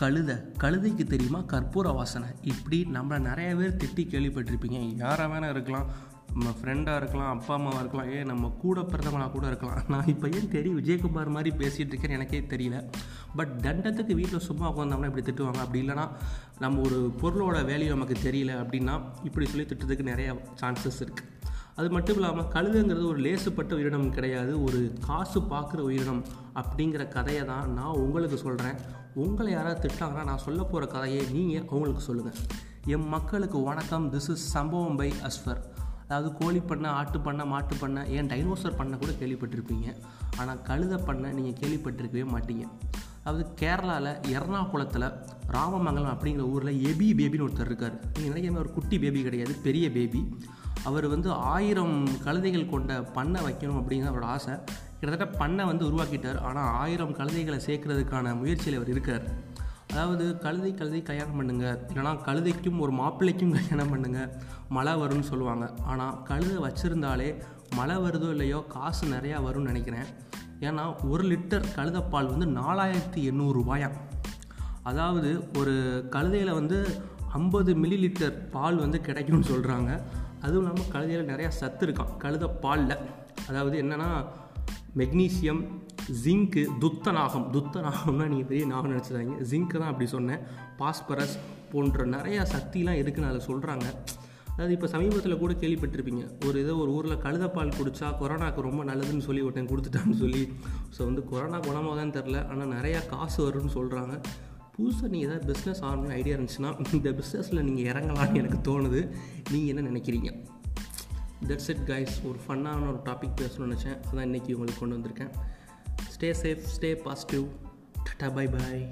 கழுதை கழுதைக்கு தெரியுமா? கற்பூர வாசனை. இப்படி நம்மளை நிறைய பேர் திட்டி கேள்விப்பட்டிருப்பீங்க. யாராக வேணால் இருக்கலாம். நம்ம ஃப்ரெண்டாக இருக்கலாம் அப்பா அம்மாவாக இருக்கலாம். ஏன் நம்ம கூட பிறந்தவனாக கூட இருக்கலாம். நான் இப்போ ஏன் தெரியும் விஜயகுமார் மாதிரி பேசிகிட்டு இருக்கேன்னு எனக்கே தெரியல. பட் தண்டத்துக்கு வீட்டில் சும்மா உட்காந்தோம்னா இப்படி திட்டுவாங்க. அப்படி இல்லைனா நம்ம ஒரு பொருளோட வேல்யூ நமக்கு தெரியல அப்படின்னா இப்படி சொல்லி திட்டுறதுக்கு நிறைய சான்சஸ் இருக்குது அது மட்டும் இல்லாமல் கழுதுங்கிறது ஒரு லேசுப்பட்ட உயிரினம் கிடையாது ஒரு காசு பார்க்குற உயிரினம் அப்படிங்கிற கதையை தான் நான் உங்களுக்கு சொல்கிறேன் உங்களை யாராவது திட்டாங்கன்னா நான் சொல்ல போகிற கதையை நீங்கள் அவங்களுக்கு சொல்லுங்கள் என் மக்களுக்கு வணக்கம். திஸ் இஸ் சம்பவம் பை அஸ்வர் அதாவது கோழி பண்ணை ஆட்டு பண்ணை மாட்டு பண்ணை ஏன் டைனோசர் பண்ணை கூட கேள்விப்பட்டிருப்பீங்க. ஆனால் கழுதை பண்ணை நீங்கள் கேள்விப்பட்டிருக்கவே மாட்டீங்க. அதாவது கேரளாவில் எர்ணாகுளத்தில் ராமமங்கலம் அப்படிங்கிற ஊரில் எபி பேபின்னு ஒருத்தர் இருக்கார். நீங்கள் நினைக்கிற ஒரு குட்டி பேபி கிடையாது பெரிய பேபி அவர் வந்து ஆயிரம் கழுதைகள் கொண்ட பண்ணை வைக்கணும் அப்படிங்கிற அவரோட ஆசை. கிட்டத்தட்ட பண்ணை வந்து உருவாக்கிட்டார். ஆனால் ஆயிரம் கழுதைகளை சேர்க்கறதுக்கான முயற்சியில் அவர் இருக்கார். அதாவது கழுதை கழுதை கல்யாணம் பண்ணுங்க. இல்லைனா கழுதைக்கும் ஒரு மாப்பிள்ளைக்கும் கல்யாணம் பண்ணுங்க. மழை வரும்னு சொல்லுவாங்க. ஆனால் கழுதை வச்சுருந்தாலே மழை வருதோ இல்லையோ காசு நிறையா வரும்னு நினைக்கிறேன். ஏன்னா ஒரு லிட்டர் கழுதைப்பால் வந்து நாலாயிரத்தி எண்ணூறு அதாவது ஒரு கழுதையில் வந்து ஐம்பது மில்லி லிட்டர் பால் வந்து கிடைக்கும்னு சொல்கிறாங்க அதுவும் இல்லாமல் கழுதையில் நிறையா சத்து இருக்கான் கழுத பாலில். அதாவது என்னென்னா மெக்னீசியம் ஜிங்க்கு துத்தநாகம். துத்தநாகம்னா நீங்கள் பெரிய நாகம் நினச்சிடாங்க ஜிங்க்கு தான் அப்படி சொன்னேன். பாஸ்பரஸ் போன்ற நிறையா சக்திலாம் இருக்குன்னு அதில் சொல்கிறாங்க அதாவது இப்போ சமீபத்தில் கூட கேள்விப்பட்டிருப்பீங்க. ஒரு ஏதோ ஒரு ஊரில் கழுதப்பால் குடித்தா கொரோனாக்கு ரொம்ப நல்லதுன்னு சொல்லி ஒருத்தன் கொடுத்துட்டான்னு சொல்லி. ஸோ வந்து கொரோனா குணமாகதான் தெரில ஆனால் நிறையா காசு வரும்னு சொல்கிறாங்க புதுசாக நீங்கள் ஏதாவது பிஸ்னஸ் ஆகணும்னு ஐடியா இருந்துச்சுன்னா இந்த பிஸ்னஸில் நீங்கள் இறங்கலான்னு எனக்கு தோணுது. நீங்கள் என்ன நினைக்கிறீங்க? தட்ஸ் இட் கைஸ் ஒரு ஃபன்னான ஒரு டாபிக் பேசணும்னு நினச்சேன். அதான் இன்றைக்கி உங்களுக்கு கொண்டு வந்திருக்கேன். Stay safe stay positive tata bye bye